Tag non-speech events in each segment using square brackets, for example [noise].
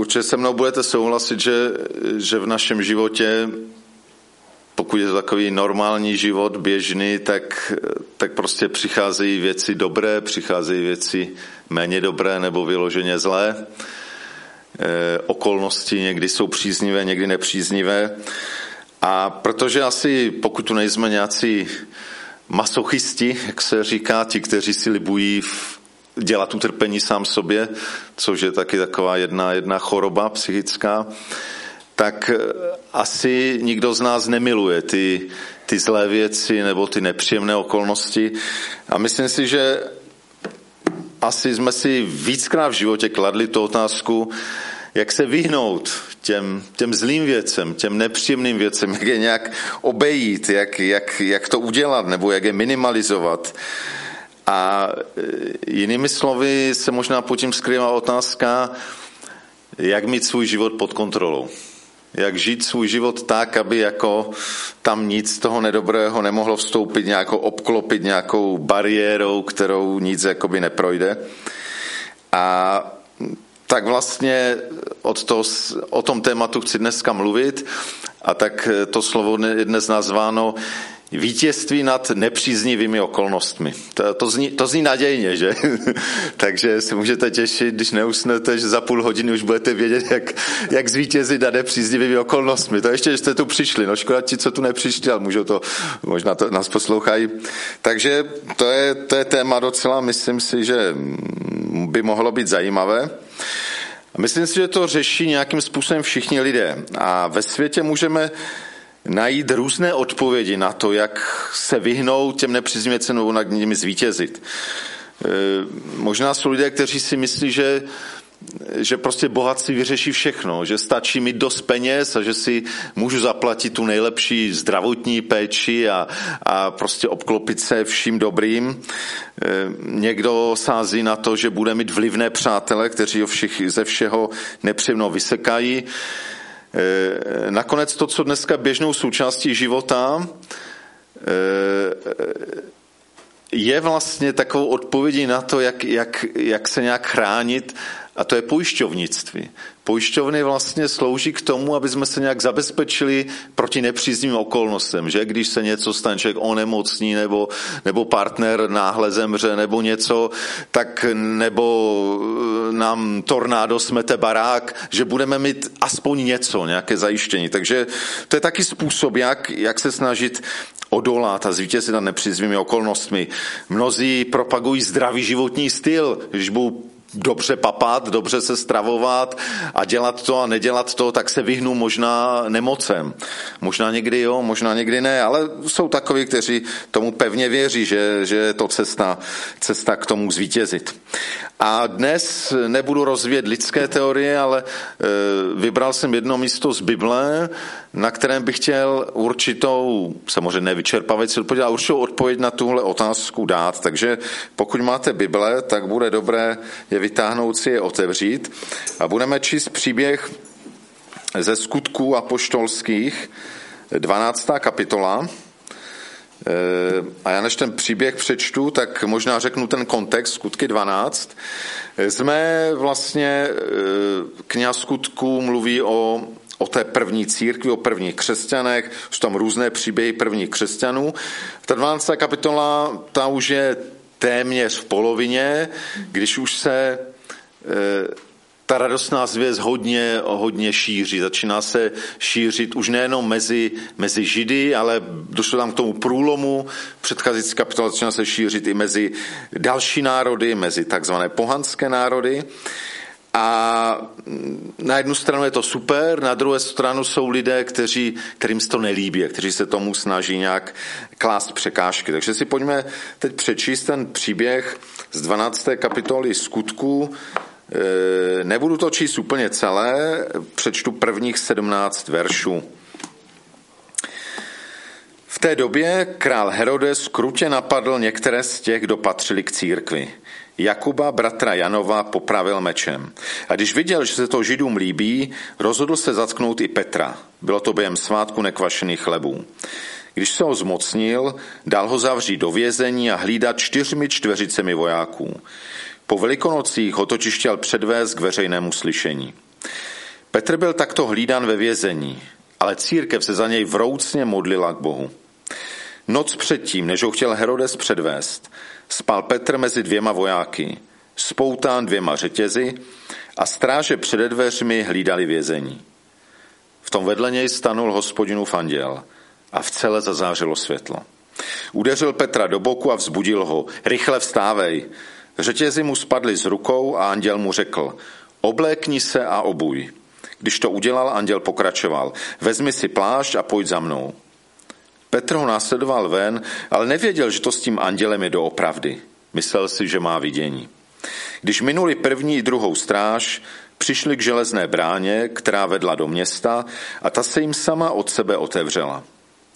určitě se mnou budete souhlasit, že, že v našem životě, pokud je to takový normální život, běžný, tak, tak prostě přicházejí věci dobré, přicházejí věci méně dobré nebo vyloženě zlé. E, okolnosti někdy jsou příznivé, někdy nepříznivé. A protože asi, pokud tu nejsme nějací masochisti, jak se říká, ti, kteří si libují dělat utrpení sám sobě, což je taky taková jedna, jedna choroba psychická, tak eh, asi nikdo z nás nemiluje ty, ty zlé věci nebo ty nepříjemné okolnosti. A myslím si, že asi jsme si víckrát v životě kladli tu otázku, jak se vyhnout těm, těm zlým věcem, těm nepříjemným věcem, jak je nějak obejít, jak, jak, jak to udělat, nebo jak je minimalizovat. A e, jinými slovy se možná po tím skrývá otázka, jak mít svůj život pod kontrolou. Jak žít svůj život tak, aby jako tam nic toho nedobrého nemohlo vstoupit, nějakou obklopit nějakou bariérou, kterou nic jakoby neprojde. A tak vlastně od toho, o tom tématu chci dneska mluvit a tak to slovo je dnes nazváno vítězství nad nepříznivými okolnostmi. To, to, zní, to zní nadějně, že? [laughs] Takže si můžete těšit, když neusnete, že za půl hodiny už budete vědět, jak, jak zvítězit nad nepříznivými okolnostmi. To ještě, že jste tu přišli. No škoda ti, co tu nepřišli, ale můžou to, možná to nás poslouchají. Takže to je, to je téma docela, myslím si, že by mohlo být zajímavé. Myslím si, že to řeší nějakým způsobem všichni lidé. A ve světě můžeme najít různé odpovědi na to, jak se vyhnout těm nepříznivým nebo nad nimi zvítězit. E, možná jsou lidé, kteří si myslí, že že prostě bohatství vyřeší všechno, že stačí mít dost peněz a že si můžu zaplatit tu nejlepší zdravotní péči a, a prostě obklopit se vším dobrým. E, někdo sází na to, že bude mít vlivné přátele, kteří ho všich, ze všeho nepříjemno vysekají. E, nakonec to, co dneska běžnou součástí života, e, je vlastně takovou odpovědí na to, jak, jak, jak se nějak chránit a to je pojišťovnictví. Pojišťovny vlastně slouží k tomu, aby jsme se nějak zabezpečili proti nepříznivým okolnostem, že když se něco stane, člověk onemocní nebo, nebo partner náhle zemře nebo něco, tak nebo eh, nám tornádo smete barák, že budeme mít aspoň něco, nějaké zajištění. Takže to je taky způsob, jak, jak se snažit odolat a zvítězit nad nepříznivými okolnostmi. Mnozí propagují zdravý životní styl, když budou dobře papat, dobře se stravovat a dělat to a nedělat to, tak se vyhnu možná nemocem. Možná někdy jo, možná někdy ne, ale jsou takoví, kteří tomu pevně věří, že, že je to cesta, cesta k tomu zvítězit. A dnes nebudu rozvíjet lidské teorie, ale e, vybral jsem jedno místo z Bible, na kterém bych chtěl určitou, samozřejmě nevyčerpávající odpověď, ale určitou odpověď na tuhle otázku dát. Takže pokud máte Bible, tak bude dobré je vytáhnout si je otevřít a budeme číst příběh ze skutků apoštolských, 12. kapitola. E, a já než ten příběh přečtu, tak možná řeknu ten kontext, skutky 12. Jsme vlastně, e, kniha skutků mluví o o té první církvi, o prvních křesťanech, jsou tam různé příběhy prvních křesťanů. Ta 12. kapitola, ta už je téměř v polovině, když už se e, ta radostná zvěst hodně, hodně šíří. Začíná se šířit už nejenom mezi, mezi Židy, ale došlo tam k tomu průlomu. Předcházející kapitola začíná se šířit i mezi další národy, mezi takzvané pohanské národy. A na jednu stranu je to super, na druhé stranu jsou lidé, kteří, kterým se to nelíbí, kteří se tomu snaží nějak klást překážky. Takže si pojďme teď přečíst ten příběh z 12. kapitoly skutků. E, nebudu to číst úplně celé, přečtu prvních 17 veršů. V té době král Herodes krutě napadl některé z těch, kdo patřili k církvi. Jakuba, bratra Janova, popravil mečem. A když viděl, že se to židům líbí, rozhodl se zatknout i Petra. Bylo to během svátku nekvašených chlebů. Když se ho zmocnil, dal ho zavřít do vězení a hlídat čtyřmi čtveřicemi vojáků. Po velikonocích ho totiž chtěl předvést k veřejnému slyšení. Petr byl takto hlídan ve vězení, ale církev se za něj vroucně modlila k Bohu. Noc předtím, než ho chtěl Herodes předvést, spal Petr mezi dvěma vojáky, spoután dvěma řetězy a stráže přede dveřmi hlídali vězení. V tom vedle něj stanul hospodinův anděl a v celé zazářilo světlo. Udeřil Petra do boku a vzbudil ho. Rychle vstávej. Řetězy mu spadly z rukou a anděl mu řekl, oblékni se a obuj. Když to udělal, anděl pokračoval, vezmi si plášť a pojď za mnou. Petr ho následoval ven, ale nevěděl, že to s tím andělem je doopravdy. Myslel si, že má vidění. Když minuli první i druhou stráž, přišli k železné bráně, která vedla do města a ta se jim sama od sebe otevřela.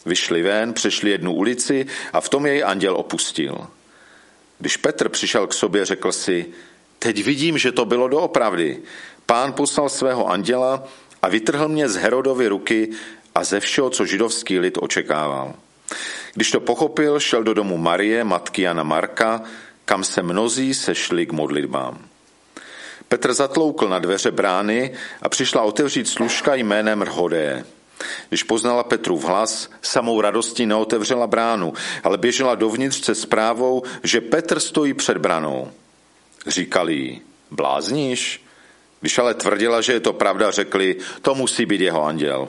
Vyšli ven, přešli jednu ulici a v tom jej anděl opustil. Když Petr přišel k sobě, řekl si, teď vidím, že to bylo doopravdy. Pán poslal svého anděla a vytrhl mě z Herodovy ruky a ze všeho, co židovský lid očekával. Když to pochopil, šel do domu Marie, matky Jana Marka, kam se mnozí sešli k modlitbám. Petr zatloukl na dveře brány a přišla otevřít služka jménem Rhodé. Když poznala Petrův hlas, samou radostí neotevřela bránu, ale běžela dovnitř se zprávou, že Petr stojí před branou. Říkali jí, blázníš? Když ale tvrdila, že je to pravda, řekli, to musí být jeho anděl.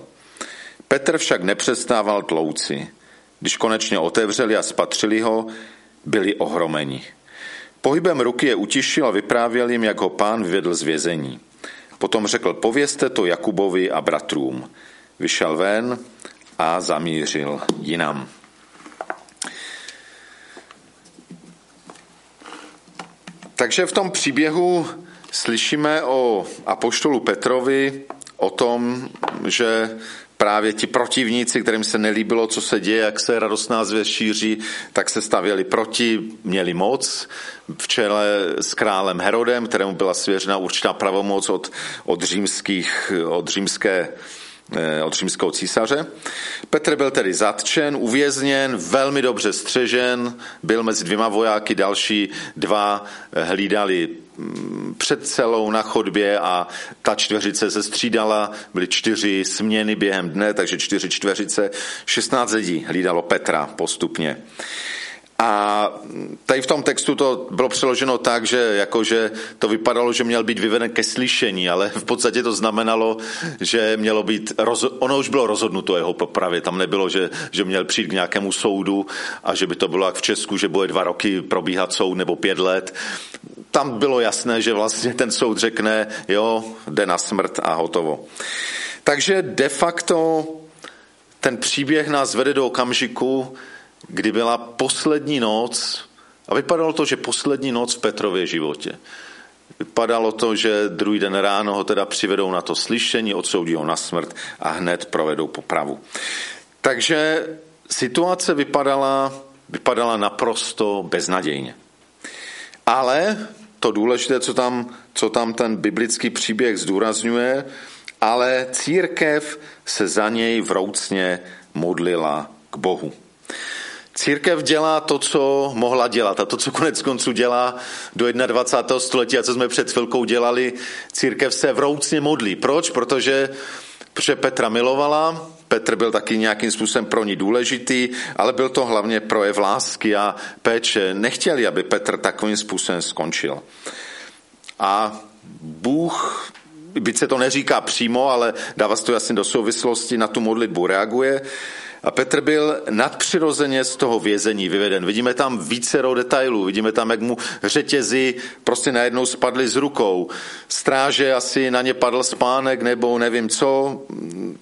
Petr však nepřestával tlouci. Když konečně otevřeli a spatřili ho, byli ohromeni. Pohybem ruky je utišil a vyprávěl jim, jak ho pán vyvedl z vězení. Potom řekl, povězte to Jakubovi a bratrům. Vyšel ven a zamířil jinam. Takže v tom příběhu slyšíme o apoštolu Petrovi, o tom, že právě ti protivníci, kterým se nelíbilo, co se děje, jak se radostná zvěst šíří, tak se stavěli proti, měli moc v čele s králem Herodem, kterému byla svěřena určitá pravomoc od, od, římských, od římské od římského císaře. Petr byl tedy zatčen, uvězněn, velmi dobře střežen, byl mezi dvěma vojáky, další dva hlídali mm, před celou na chodbě a ta čtveřice se střídala, byly čtyři směny během dne, takže čtyři čtveřice, 16 lidí hlídalo Petra postupně. A tady v tom textu to bylo přeloženo tak, že jakože to vypadalo, že měl být vyveden ke slyšení, ale v podstatě to znamenalo, že mělo být, ono už bylo rozhodnuto jeho popravě, tam nebylo, že, že měl přijít k nějakému soudu a že by to bylo jak v Česku, že bude dva roky probíhat soud nebo pět let. Tam bylo jasné, že vlastně ten soud řekne, jo, jde na smrt a hotovo. Takže de facto ten příběh nás vede do okamžiku, kdy byla poslední noc a vypadalo to, že poslední noc v Petrově životě. Vypadalo to, že druhý den ráno ho teda přivedou na to slyšení, odsoudí ho na smrt a hned provedou popravu. Takže situace vypadala, vypadala naprosto beznadějně. Ale to důležité, co tam, co tam ten biblický příběh zdůrazňuje, ale církev se za něj vroucně modlila k Bohu. Církev dělá to, co mohla dělat a to, co konec konců dělá do 21. století a co jsme před chvilkou dělali, církev se vroucně modlí. Proč? Protože, protože Petra milovala, Petr byl taky nějakým způsobem pro ní důležitý, ale byl to hlavně projev lásky a péče. Nechtěli, aby Petr takovým způsobem skončil. A Bůh, byť se to neříká přímo, ale dává se to jasně do souvislosti, na tu modlitbu reaguje a Petr byl nadpřirozeně z toho vězení vyveden. Vidíme tam vícero detailů, vidíme tam, jak mu řetězy prostě najednou spadly z rukou. Stráže asi na ně padl spánek nebo nevím co,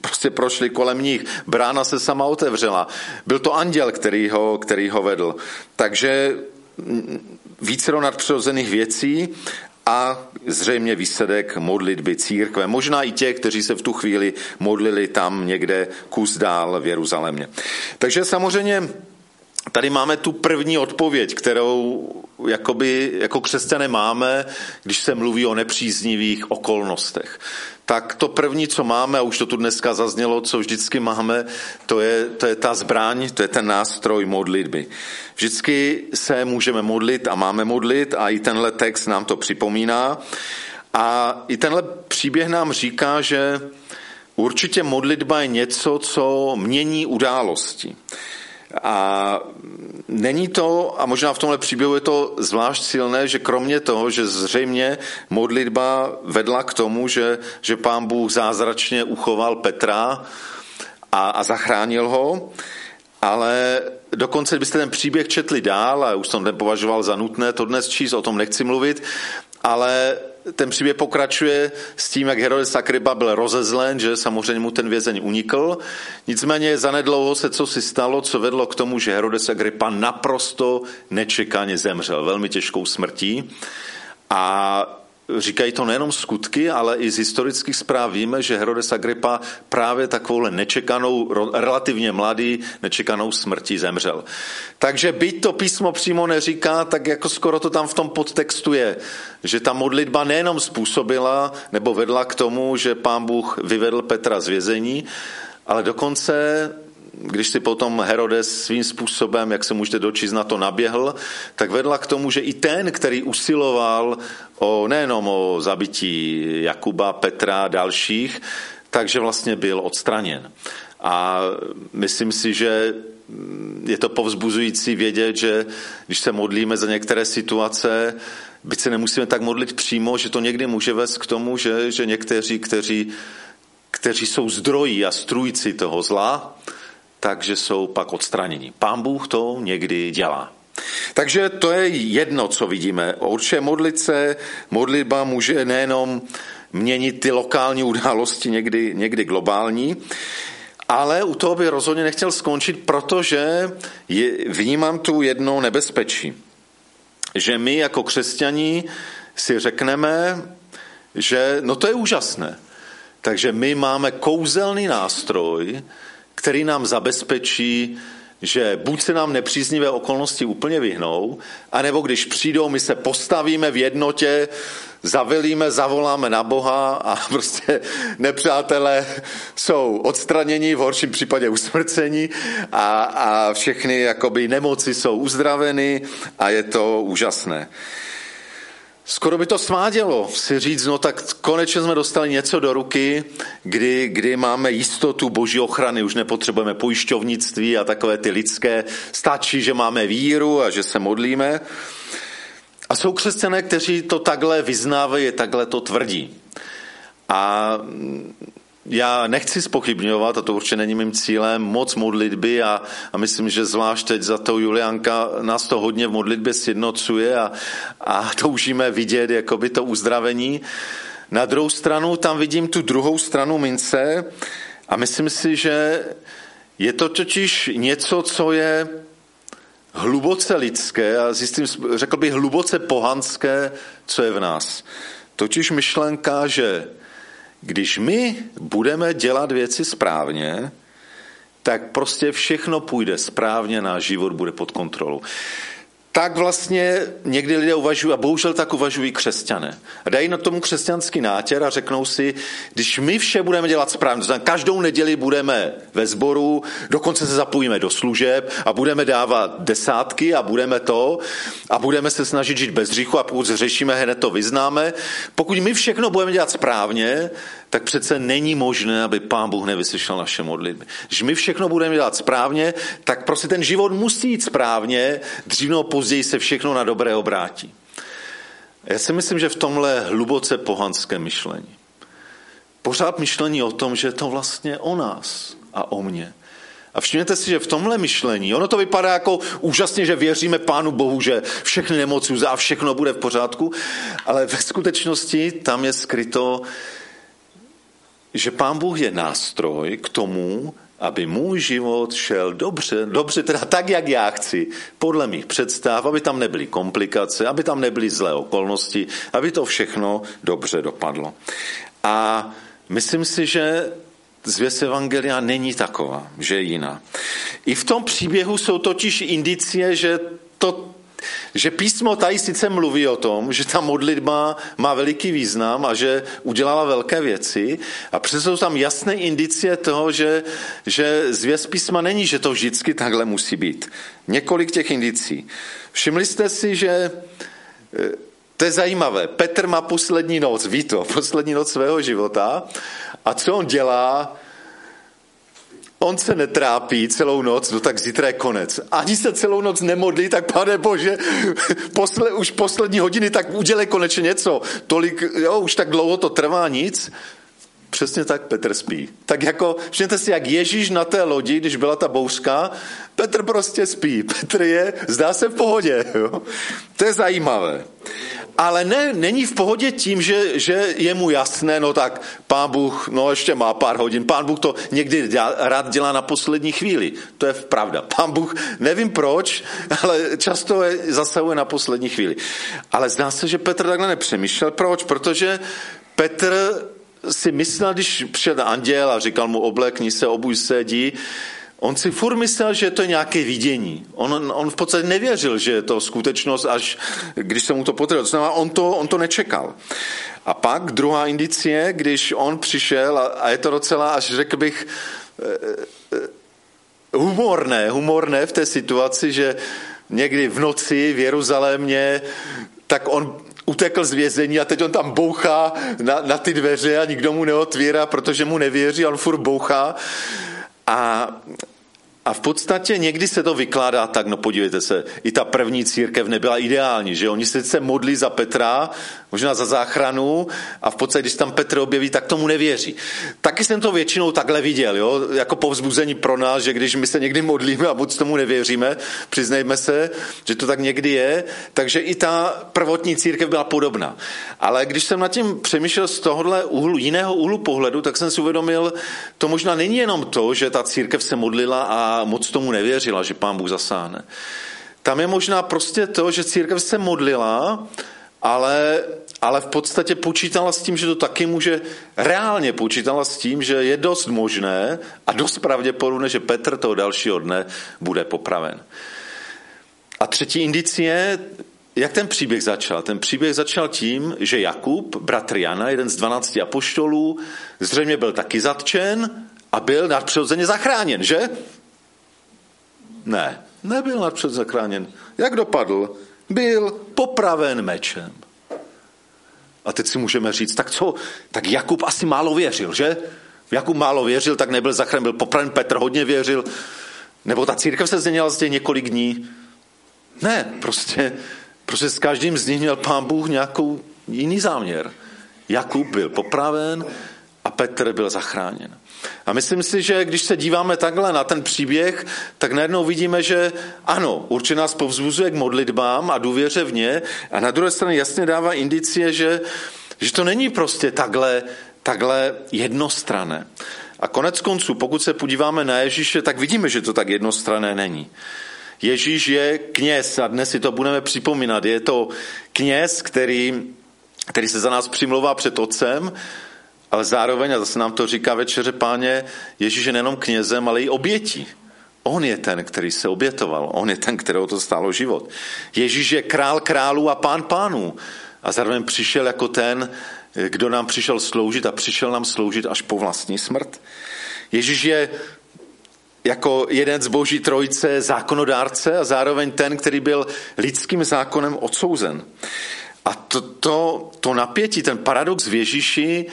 prostě prošli kolem nich. Brána se sama otevřela. Byl to anděl, který ho, který ho vedl. Takže vícero nadpřirozených věcí a zřejmě výsledek modlitby církve. Možná i těch, kteří se v tu chvíli modlili tam někde kus dál v Jeruzalémě. Takže samozřejmě tady máme tu první odpověď, kterou jakoby, jako křesťané máme, když se mluví o nepříznivých okolnostech tak to první, co máme, a už to tu dneska zaznělo, co vždycky máme, to je, to je ta zbraň, to je ten nástroj modlitby. Vždycky se můžeme modlit a máme modlit a i tenhle text nám to připomíná. A i tenhle příběh nám říká, že určitě modlitba je něco, co mění události. A není to, a možná v tomhle příběhu je to zvlášť silné, že kromě toho, že zřejmě modlitba vedla k tomu, že, že pán Bůh zázračně uchoval Petra a, a zachránil ho, ale dokonce, kdybyste ten příběh četli dál, a už jsem nepovažoval za nutné to dnes číst, o tom nechci mluvit, ale ten příběh pokračuje s tím, jak Herodes Akryba byl rozezlen, že samozřejmě mu ten vězeň unikl. Nicméně zanedlouho se co si stalo, co vedlo k tomu, že Herodes Agrippa naprosto nečekaně zemřel velmi těžkou smrtí. A Říkají to nejenom skutky, ale i z historických zpráv víme, že Herodes Agrippa právě takovou nečekanou, relativně mladý, nečekanou smrtí zemřel. Takže byť to písmo přímo neříká, tak jako skoro to tam v tom podtextu je, že ta modlitba nejenom způsobila nebo vedla k tomu, že pán Bůh vyvedl Petra z vězení, ale dokonce když si potom Herodes svým způsobem, jak se můžete dočíst, na to naběhl, tak vedla k tomu, že i ten, který usiloval o, nejenom o zabití Jakuba, Petra a dalších, takže vlastně byl odstraněn. A myslím si, že je to povzbuzující vědět, že když se modlíme za některé situace, byť se nemusíme tak modlit přímo, že to někdy může vést k tomu, že, že někteří, kteří, kteří jsou zdrojí a strůjci toho zla, takže jsou pak odstraněni. Pán Bůh to někdy dělá. Takže to je jedno, co vidíme. Určitě modlit se, modlitba může nejenom měnit ty lokální události, někdy, někdy globální, ale u toho by rozhodně nechtěl skončit, protože je, vnímám tu jedno nebezpečí. Že my jako křesťaní si řekneme, že no to je úžasné. Takže my máme kouzelný nástroj, který nám zabezpečí, že buď se nám nepříznivé okolnosti úplně vyhnou, anebo když přijdou, my se postavíme v jednotě, zavilíme, zavoláme na Boha a [laughs] prostě nepřátelé jsou odstraněni, v horším případě usmrceni a, a všechny jakoby nemoci jsou uzdraveny a je to úžasné. Skoro by to svádělo si říct, no tak konečně jsme dostali něco do ruky, kdy, kdy máme jistotu boží ochrany, už nepotřebujeme pojišťovnictví a takové ty lidské, stačí, že máme víru a že se modlíme. A jsou křesťané, kteří to takhle vyznávají, takhle to tvrdí. A já nechci spochybňovat, a to určitě není mým cílem, moc modlitby a, a myslím, že zvlášť teď za to Julianka nás to hodně v modlitbě sjednocuje a, a toužíme vidět jakoby to uzdravení. Na druhou stranu tam vidím tu druhou stranu mince a myslím si, že je to totiž něco, co je hluboce lidské a zjistím, řekl bych hluboce pohanské, co je v nás. Totiž myšlenka, že když my budeme dělat věci správně, tak prostě všechno půjde správně, náš život bude pod kontrolou tak vlastně někdy lidé uvažují, a bohužel tak uvažují křesťané. A dají na tomu křesťanský nátěr a řeknou si, když my vše budeme dělat správně, znamená, každou neděli budeme ve sboru, dokonce se zapojíme do služeb a budeme dávat desátky a budeme to a budeme se snažit žít bez hříchu a pokud řešíme, hned to vyznáme. Pokud my všechno budeme dělat správně, tak přece není možné, aby Pán Bůh nevyslyšel naše modlitby. Když my všechno budeme dělat správně, tak prostě ten život musí jít správně, dřív nebo později se všechno na dobré obrátí. Já si myslím, že v tomhle hluboce pohanské myšlení. Pořád myšlení o tom, že je to vlastně o nás a o mně. A všimněte si, že v tomhle myšlení, ono to vypadá jako úžasně, že věříme Pánu Bohu, že všechny nemoci a všechno bude v pořádku, ale ve skutečnosti tam je skryto, že Pán Bůh je nástroj k tomu, aby můj život šel dobře, dobře teda tak, jak já chci, podle mých představ, aby tam nebyly komplikace, aby tam nebyly zlé okolnosti, aby to všechno dobře dopadlo. A myslím si, že zvěst Evangelia není taková, že je jiná. I v tom příběhu jsou totiž indicie, že to že písmo tady sice mluví o tom, že ta modlitba má veliký význam a že udělala velké věci a přesto jsou tam jasné indicie toho, že, že zvěst písma není, že to vždycky takhle musí být. Několik těch indicí. Všimli jste si, že eh, to je zajímavé. Petr má poslední noc, ví to, poslední noc svého života. A co on dělá? On se netrápí celou noc, no tak zítra je konec. Ani se celou noc nemodlí, tak pane bože, [laughs] posle, už poslední hodiny, tak udělej konečně něco. Tolik, jo, už tak dlouho to trvá nic. Přesně tak Petr spí. Tak jako, všimněte si, jak Ježíš na té lodi, když byla ta bouřka, Petr prostě spí. Petr je, zdá se v pohodě. Jo? To je zajímavé. Ale ne, není v pohodě tím, že, že je mu jasné, no tak pán Bůh, no ještě má pár hodin, pán Bůh to někdy dělá, rád dělá na poslední chvíli. To je pravda. Pán Bůh, nevím proč, ale často je, zasahuje na poslední chvíli. Ale zdá se, že Petr takhle nepřemýšlel. Proč? Protože Petr si myslel, když přišel anděl a říkal mu oblekni se, obuj se, jdi, On si furt myslel, že to je nějaké vidění. On, on v podstatě nevěřil, že je to skutečnost, až když se mu to potvrdilo. Znamená, on to, on to nečekal. A pak druhá indicie, když on přišel, a, a je to docela, až řekl bych, eh, eh, humorné, humorné v té situaci, že někdy v noci v Jeruzalémě, tak on utekl z vězení a teď on tam bouchá na, na ty dveře a nikdo mu neotvírá, protože mu nevěří, on furt bouchá. A a v podstatě někdy se to vykládá tak, no podívejte se, i ta první církev nebyla ideální, že oni se modlí za Petra, možná za záchranu a v podstatě, když tam Petr objeví, tak tomu nevěří. Taky jsem to většinou takhle viděl, jo? jako povzbuzení pro nás, že když my se někdy modlíme a buď tomu nevěříme, přiznejme se, že to tak někdy je, takže i ta prvotní církev byla podobná. Ale když jsem nad tím přemýšlel z tohohle úhlu, jiného úhlu pohledu, tak jsem si uvědomil, to možná není jenom to, že ta církev se modlila a moc tomu nevěřila, že pán Bůh zasáhne. Tam je možná prostě to, že církev se modlila, ale, ale v podstatě počítala s tím, že to taky může, reálně počítala s tím, že je dost možné a dost pravděpodobné, že Petr toho dalšího dne bude popraven. A třetí indicie, jak ten příběh začal? Ten příběh začal tím, že Jakub, bratr Jana, jeden z 12 apoštolů, zřejmě byl taky zatčen a byl nadpřirozeně zachráněn, že? Ne, nebyl napřed zachráněn. Jak dopadl? Byl popraven mečem. A teď si můžeme říct, tak co? Tak Jakub asi málo věřil, že? Jakub málo věřil, tak nebyl zachráněn, byl popraven, Petr hodně věřil. Nebo ta církev se změnila zde několik dní. Ne, prostě, prostě s každým z nich měl pán Bůh nějakou jiný záměr. Jakub byl popraven Petr byl zachráněn. A myslím si, že když se díváme takhle na ten příběh, tak najednou vidíme, že ano, určitě nás povzbuzuje k modlitbám a důvěře v ně a na druhé straně jasně dává indicie, že, že to není prostě takhle, takhle jednostrané. A konec konců, pokud se podíváme na Ježíše, tak vidíme, že to tak jednostrané není. Ježíš je kněz a dnes si to budeme připomínat. Je to kněz, který, který se za nás přimlouvá před otcem, ale zároveň, a zase nám to říká večeře páně, Ježíš je nejenom knězem, ale i obětí. On je ten, který se obětoval. On je ten, kterého to stálo život. Ježíš je král králů a pán pánů. A zároveň přišel jako ten, kdo nám přišel sloužit a přišel nám sloužit až po vlastní smrt. Ježíš je jako jeden z boží trojice zákonodárce a zároveň ten, který byl lidským zákonem odsouzen. A to, to, to napětí, ten paradox v Ježíši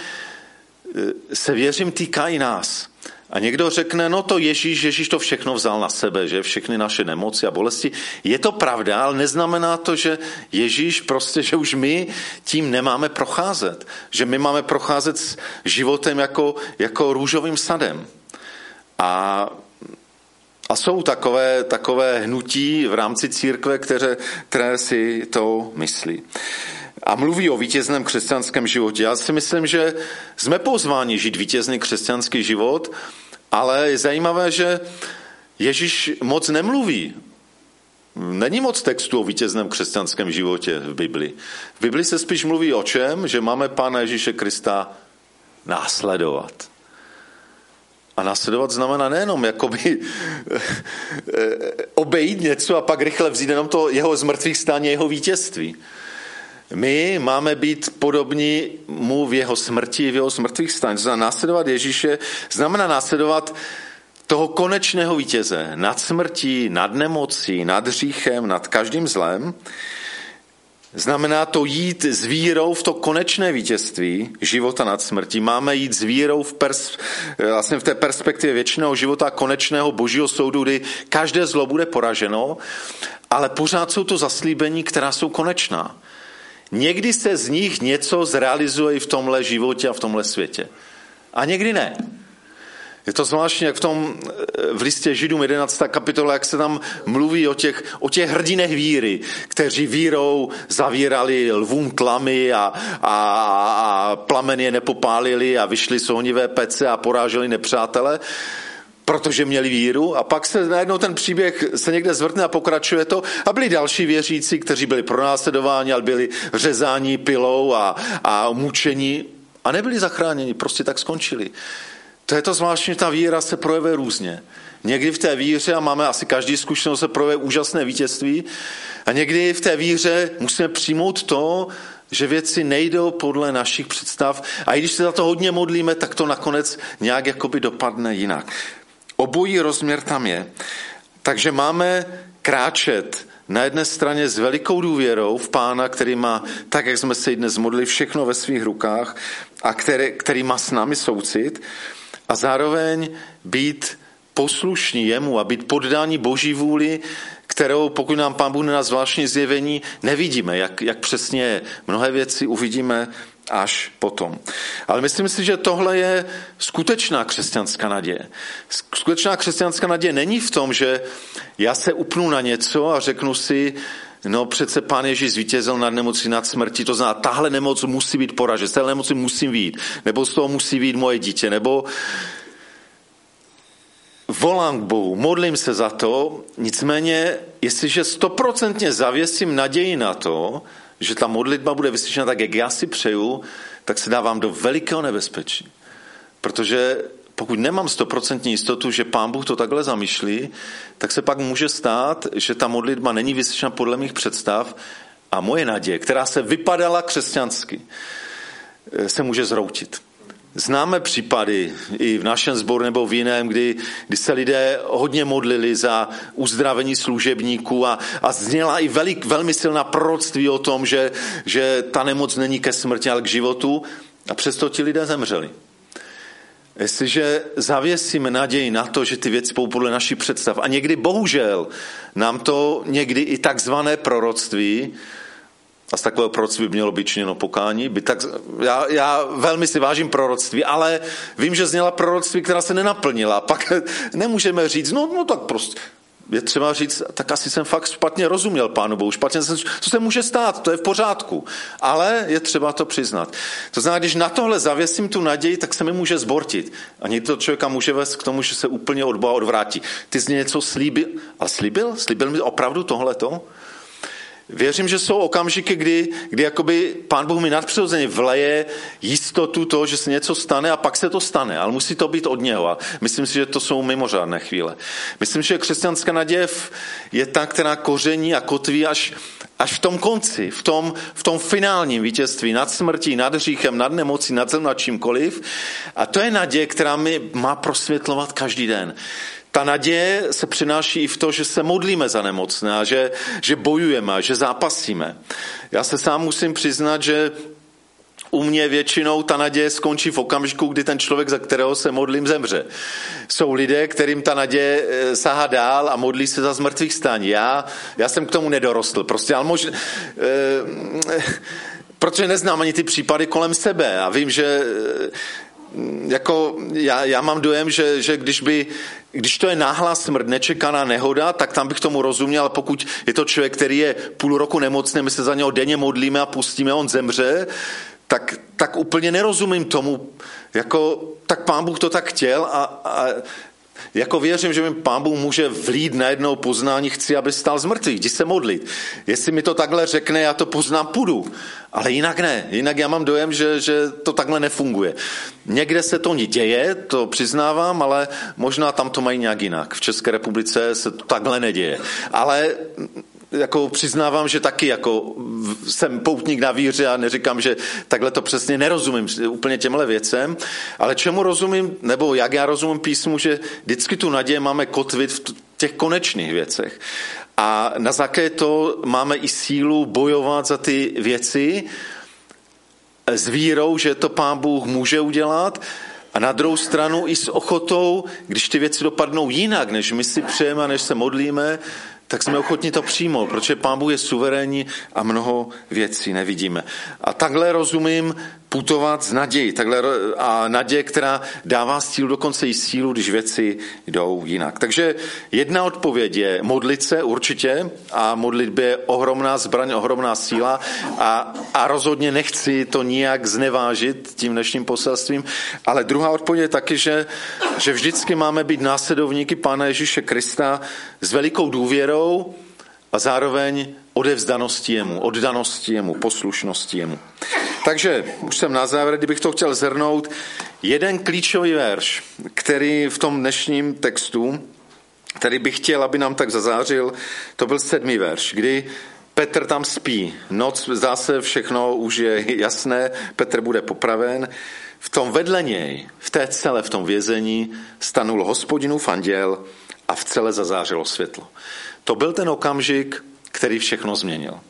se věřím týká i nás. A někdo řekne, no to Ježíš, Ježíš to všechno vzal na sebe, že všechny naše nemoci a bolesti. Je to pravda, ale neznamená to, že Ježíš prostě, že už my tím nemáme procházet. Že my máme procházet s životem jako, jako růžovým sadem. A a jsou takové, takové hnutí v rámci církve, které, které si to myslí a mluví o vítězném křesťanském životě. Já si myslím, že jsme pozváni žít vítězný křesťanský život, ale je zajímavé, že Ježíš moc nemluví. Není moc textu o vítězném křesťanském životě v Bibli. V Bibli se spíš mluví o čem? Že máme Pána Ježíše Krista následovat. A následovat znamená nejenom jakoby [laughs] obejít něco a pak rychle vzít jenom to jeho zmrtvých stání, jeho vítězství. My máme být podobní mu v jeho smrti, v jeho smrtvých. To znamená následovat Ježíše, znamená následovat toho konečného vítěze. Nad smrtí, nad smrtí, nad hříchem, nad každým zlem. Znamená to jít s vírou v to konečné vítězství života nad smrtí. Máme jít s vírou v, pers, vlastně v té perspektivě věčného života konečného božího soudu, kdy každé zlo bude poraženo, ale pořád jsou to zaslíbení, která jsou konečná. Někdy se z nich něco zrealizuje v tomhle životě a v tomhle světě. A někdy ne. Je to zvláštní, jak v tom v listě Židům 11. kapitola, jak se tam mluví o těch, o těch hrdinech víry, kteří vírou zavírali lvům tlamy a, a, a plamen je nepopálili a vyšli z ohnivé pece a poráželi nepřátele protože měli víru a pak se najednou ten příběh se někde zvrtne a pokračuje to a byli další věřící, kteří byli pronásledováni, ale byli řezáni pilou a, a mučení a nebyli zachráněni, prostě tak skončili. To je to zvláštní, ta víra se projevuje různě. Někdy v té víře, a máme asi každý zkušenost, se projevuje úžasné vítězství, a někdy v té víře musíme přijmout to, že věci nejdou podle našich představ a i když se za to hodně modlíme, tak to nakonec nějak jakoby dopadne jinak. Obojí rozměr tam je. Takže máme kráčet na jedné straně s velikou důvěrou v pána, který má, tak jak jsme se i dnes modlili, všechno ve svých rukách a který, který má s námi soucit a zároveň být poslušní jemu a být poddání boží vůli, kterou, pokud nám pán Bůh na zvláštní zjevení, nevidíme, jak, jak přesně je. Mnohé věci uvidíme až potom. Ale myslím si, že tohle je skutečná křesťanská naděje. Skutečná křesťanská naděje není v tom, že já se upnu na něco a řeknu si, No přece pán Ježíš zvítězil nad nemocí, nad smrtí, to znamená, tahle nemoc musí být poražen, z téhle nemoci musím být, nebo z toho musí být moje dítě, nebo volám k Bohu, modlím se za to, nicméně, jestliže stoprocentně zavěsím naději na to, že ta modlitba bude vyslyšena tak, jak já si přeju, tak se dávám do velikého nebezpečí. Protože pokud nemám stoprocentní jistotu, že pán Bůh to takhle zamýšlí, tak se pak může stát, že ta modlitba není vyslyšena podle mých představ a moje naděje, která se vypadala křesťansky, se může zroutit. Známe případy i v našem sboru nebo v jiném, kdy, kdy se lidé hodně modlili za uzdravení služebníků a, a zněla i velik, velmi silná proroctví o tom, že, že ta nemoc není ke smrti, ale k životu a přesto ti lidé zemřeli. Jestliže zavěsíme naději na to, že ty věci budou podle našich představ a někdy bohužel nám to někdy i takzvané proroctví a z takového proroctví by mělo být činěno pokání. By tak, já, já velmi si vážím proroctví, ale vím, že zněla proroctví, která se nenaplnila. Pak [laughs] nemůžeme říct, no, no tak prostě, je třeba říct, tak asi jsem fakt špatně rozuměl pánu Bohu, špatně jsem, co se může stát, to je v pořádku, ale je třeba to přiznat. To znamená, když na tohle zavěsím tu naději, tak se mi může zbortit. A někdy to člověka může vést k tomu, že se úplně od Boha odvrátí. Ty jsi něco slíbil, ale slíbil? Slíbil mi opravdu tohleto? Věřím, že jsou okamžiky, kdy, kdy jakoby pán Bůh mi nadpřirozeně vleje jistotu toho, že se něco stane a pak se to stane, ale musí to být od něho. A myslím si, že to jsou mimořádné chvíle. Myslím, že křesťanská naděje je ta, která koření a kotví až, až v tom konci, v tom, v tom finálním vítězství nad smrtí, nad hříchem, nad nemocí, nad zem, nad čímkoliv. A to je naděje, která mi má prosvětlovat každý den ta naděje se přináší i v to, že se modlíme za nemocné a že, že bojujeme že zápasíme. Já se sám musím přiznat, že u mě většinou ta naděje skončí v okamžiku, kdy ten člověk, za kterého se modlím, zemře. Jsou lidé, kterým ta naděje eh, sahá dál a modlí se za zmrtvých stání. Já, já jsem k tomu nedorostl. Prostě, ale možná... Eh, [laughs] protože neznám ani ty případy kolem sebe a vím, že eh, jako já, já mám dojem, že, že když, by, když to je náhlá smrt, nečekaná nehoda, tak tam bych tomu rozuměl, ale pokud je to člověk, který je půl roku nemocný, my se za něho denně modlíme a pustíme, on zemře, tak, tak úplně nerozumím tomu, jako, tak pán Bůh to tak chtěl a, a jako věřím, že mi pán Bůh může vlít na jednou poznání, chci, aby stál z mrtvých, jdi se modlit. Jestli mi to takhle řekne, já to poznám, půjdu. Ale jinak ne. Jinak já mám dojem, že, že to takhle nefunguje. Někde se to děje, to přiznávám, ale možná tam to mají nějak jinak. V České republice se to takhle neděje. Ale jako přiznávám, že taky jako jsem poutník na víře a neříkám, že takhle to přesně nerozumím úplně těmhle věcem, ale čemu rozumím, nebo jak já rozumím písmu, že vždycky tu naděje máme kotvit v těch konečných věcech. a na základě to máme i sílu bojovat za ty věci s vírou, že to pán Bůh může udělat a na druhou stranu i s ochotou, když ty věci dopadnou jinak, než my si přejeme, než se modlíme, tak jsme ochotni to přijmout, protože Pán Bůh je suverénní a mnoho věcí nevidíme. A takhle rozumím putovat z naději. Takhle, a naděje, která dává sílu, dokonce i sílu, když věci jdou jinak. Takže jedna odpověď je modlit se určitě a modlitbě je ohromná zbraň, ohromná síla a, a rozhodně nechci to nijak znevážit tím dnešním poselstvím, ale druhá odpověď je taky, že, že vždycky máme být následovníky Pána Ježíše Krista s velikou důvěrou a zároveň odevzdanosti jemu, oddanosti jemu, poslušnosti jemu. Takže už jsem na závěr, kdybych to chtěl zhrnout, jeden klíčový verš, který v tom dnešním textu, který bych chtěl, aby nám tak zazářil, to byl sedmý verš, kdy Petr tam spí. Noc, zdá se, všechno už je [laughs] jasné, Petr bude popraven. V tom vedle něj, v té cele, v tom vězení, stanul hospodinův anděl a v celé zazářilo světlo. To byl ten okamžik, který všechno změnil. E,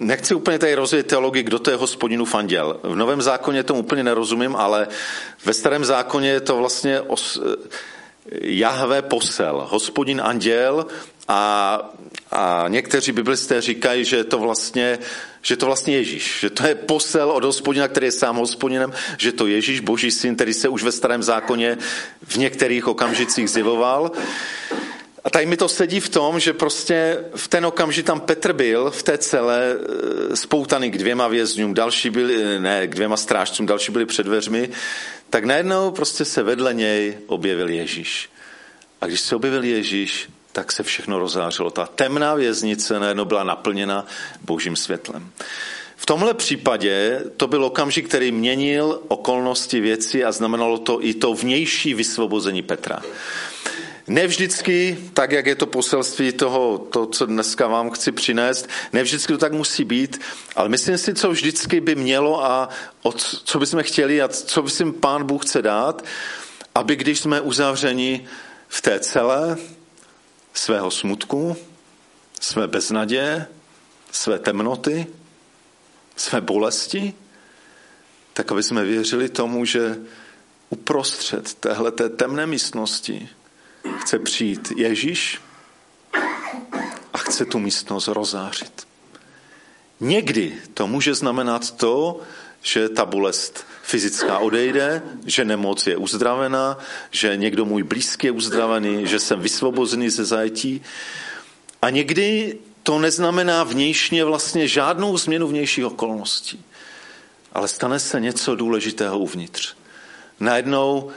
nechci úplně tady rozvět teologii, kdo to je hospodinu anděl. V Novém zákoně tomu úplně nerozumím, ale ve starém zákoně je to vlastně os, Jahve posel, hospodin anděl a, a někteří biblisté říkají, že to vlastně že to vlastně Ježíš, že to je posel od hospodina, který je sám hospodinem, že to Ježíš, boží syn, který se už ve starém zákoně v některých okamžicích zjevoval. A tady mi to sedí v tom, že prostě v ten okamžik tam Petr byl v té celé eh, spoutaný k dvěma vězňům, další byli, eh, ne, k dvěma strážcům, další byli před dveřmi, tak najednou prostě se vedle něj objevil Ježíš. A když se objevil Ježíš, tak se všechno rozářilo. Ta temná věznice najednou byla naplněna božím světlem. V tomhle případě to byl okamžik, který měnil okolnosti věci a znamenalo to i to vnější vysvobození Petra. Ne vždycky, tak jak je to poselství toho, to, co dneska vám chci přinést, ne vždycky to tak musí být, ale myslím si, co vždycky by mělo a o co bychom chtěli a co by si pán Bůh chce dát, aby když jsme uzavřeni v té celé svého smutku, své beznaděje, své temnoty, své bolesti, tak aby jsme věřili tomu, že uprostřed téhle temné místnosti chce přijít Ježíš a chce tu místnost rozářit. Někdy to může znamenat to, že ta bolest fyzická odejde, že nemoc je uzdravená, že někdo můj blízký je uzdravený, že jsem vysvobozený ze zajetí. A někdy to neznamená vnějšně vlastně žádnou změnu vnějších okolností. Ale stane se něco důležitého uvnitř. Najednou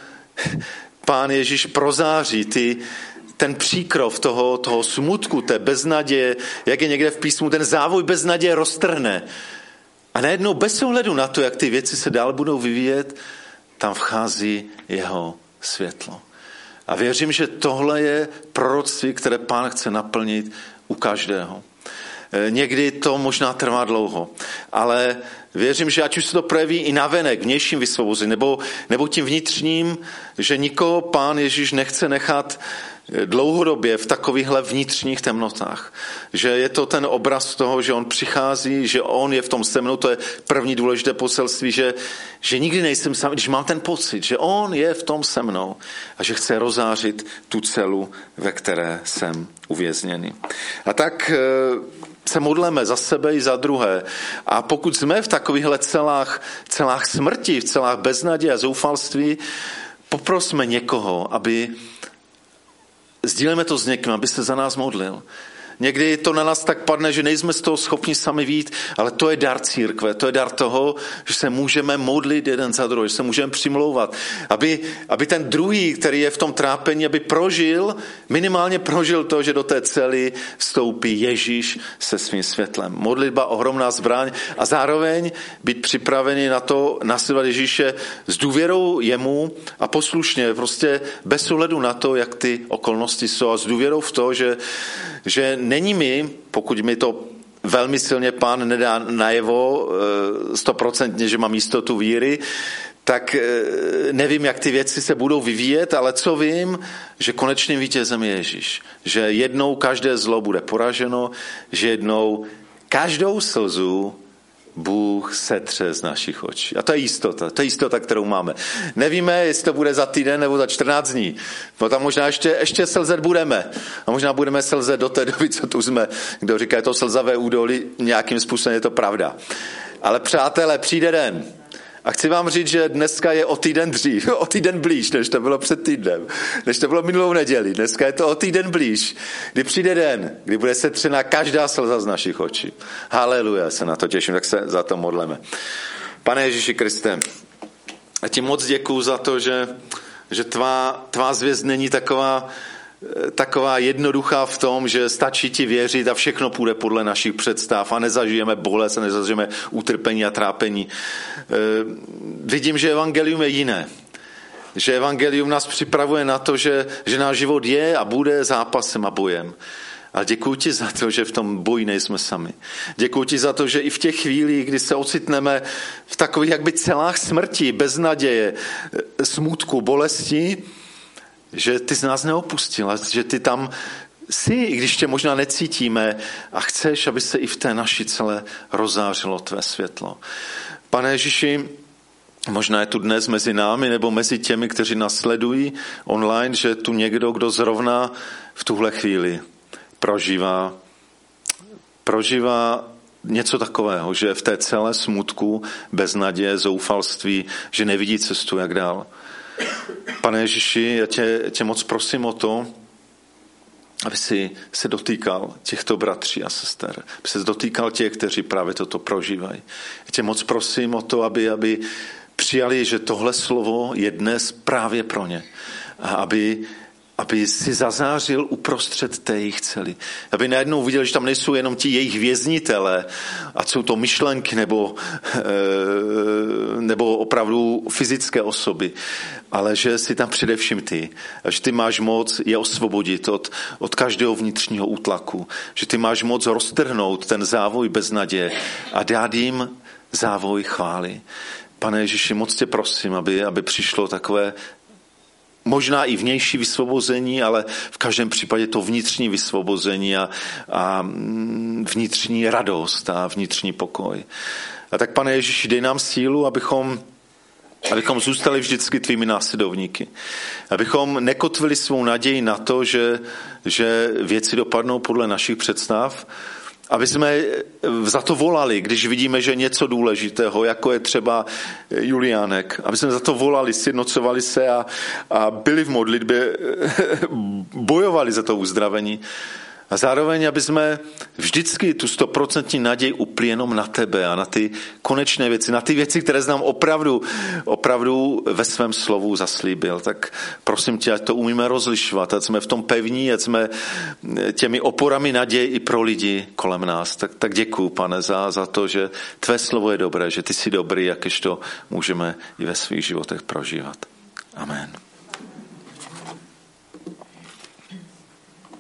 pán Ježíš prozáří ty, ten příkrov toho, toho smutku, té beznaděje, jak je někde v písmu, ten závoj beznaděje roztrhne. A najednou bez ohledu na to, jak ty věci se dál budou vyvíjet, tam vchází jeho světlo. A věřím, že tohle je proroctví, které pán chce naplnit u každého. E, někdy to možná trvá dlouho, ale Věřím, že ať už se to projeví i navenek, vnějším vysvobození, nebo, nebo tím vnitřním, že nikoho pán Ježíš nechce nechat eh, dlouhodobě v takovýchhle vnitřních temnotách. Že je to ten obraz toho, že on přichází, že on je v tom se mnou, to je první důležité poselství, že, že nikdy nejsem sám, když mám ten pocit, že on je v tom se mnou a že chce rozářit tu celu, ve které jsem uvězněný. A tak eh, se modleme za sebe i za druhé. A pokud jsme v takovýchhle celách, celách smrti, v celách beznaděje a zoufalství, poprosme někoho, aby sdílíme to s někým, aby se za nás modlil. Někdy to na nás tak padne, že nejsme z toho schopni sami vít, ale to je dar církve, to je dar toho, že se můžeme modlit jeden za druhý, že se můžeme přimlouvat, aby, aby ten druhý, který je v tom trápení, aby prožil, minimálně prožil to, že do té cely vstoupí Ježíš se svým světlem. Modlitba ohromná zbraň a zároveň být připravený na to nasledovat Ježíše s důvěrou jemu a poslušně, prostě bez ohledu na to, jak ty okolnosti jsou a s důvěrou v to, že, že není mi, pokud mi to velmi silně pán nedá najevo, eh, stoprocentně, že mám jistotu víry, tak nevím, jak ty věci se budou vyvíjet, ale co vím, že konečným vítězem je Ježíš. Že jednou každé zlo bude poraženo, že jednou každou slzu Bůh setře z našich očí. A to je jistota, to je jistota, kterou máme. Nevíme, jestli to bude za týden nebo za 14 dní. No tam možná ještě, ještě slzet budeme. A možná budeme slzet do té doby, co tu jsme. Kdo říká, je to slzavé údolí, nějakým způsobem je to pravda. Ale přátelé, přijde den, a chci vám říct, že dneska je o týden dřív, [laughs] o týden blíž, než to bylo před týdnem, než to bylo minulou neděli. Dneska je to o týden blíž, kdy přijde den, kdy bude setřena každá slza z našich očí. Haleluja, se na to těším, tak se za to modleme. Pane Ježíši Kriste, a ti moc děkuju za to, že, že tvá, tvá zvěst není taková, taková jednoduchá v tom, že stačí ti věřit a všechno půjde podle našich představ a nezažijeme bolest a nezažijeme utrpení a trápení. E, vidím, že evangelium je jiné. Že evangelium nás připravuje na to, že, že náš život je a bude zápasem a bojem. A děkuji ti za to, že v tom boji nejsme sami. Děkuji ti za to, že i v těch chvílích, kdy se ocitneme v takových jakby celách smrti, bez naděje, smutku, bolesti, že ty z nás neopustila, že ty tam jsi, i když tě možná necítíme a chceš, aby se i v té naší celé rozářilo tvé světlo. Pane Ježíši, možná je tu dnes mezi námi nebo mezi těmi, kteří nás sledují online, že tu někdo, kdo zrovna v tuhle chvíli prožívá, prožívá něco takového, že v té celé smutku, beznaděje, zoufalství, že nevidí cestu, jak dál. Pane Ježíši, já tě, tě moc prosím o to, aby si se dotýkal těchto bratří a sester, aby se dotýkal těch, kteří právě toto prožívají. Já tě moc prosím o to, aby, aby přijali, že tohle slovo je dnes právě pro ně. A aby, aby si zazářil uprostřed té jejich cely. Aby najednou viděl, že tam nejsou jenom ti jejich věznitele, a jsou to myšlenky nebo, eh, nebo opravdu fyzické osoby, ale že si tam především ty. A že ty máš moc je osvobodit od, od každého vnitřního útlaku. Že ty máš moc roztrhnout ten závoj bez naděje a dát jim závoj chvály. Pane Ježíši, moc tě prosím, aby, aby přišlo takové možná i vnější vysvobození, ale v každém případě to vnitřní vysvobození a, a mm, vnitřní radost a vnitřní pokoj. A tak, pane Ježíši, dej nám sílu, abychom abychom zůstali vždycky tvými následovníky. Abychom nekotvili svou naději na to, že, že věci dopadnou podle našich představ, aby jsme za to volali, když vidíme, že něco důležitého, jako je třeba Juliánek, aby jsme za to volali, sjednocovali se a, a byli v modlitbě, [laughs] bojovali za to uzdravení. A zároveň, aby jsme vždycky tu stoprocentní naději upli jenom na tebe a na ty konečné věci, na ty věci, které znám opravdu, opravdu ve svém slovu zaslíbil. Tak prosím tě, ať to umíme rozlišovat, ať jsme v tom pevní, ať jsme těmi oporami naději i pro lidi kolem nás. Tak, tak děkuju, pane, za, za to, že tvé slovo je dobré, že ty jsi dobrý, jakéž to můžeme i ve svých životech prožívat. Amen.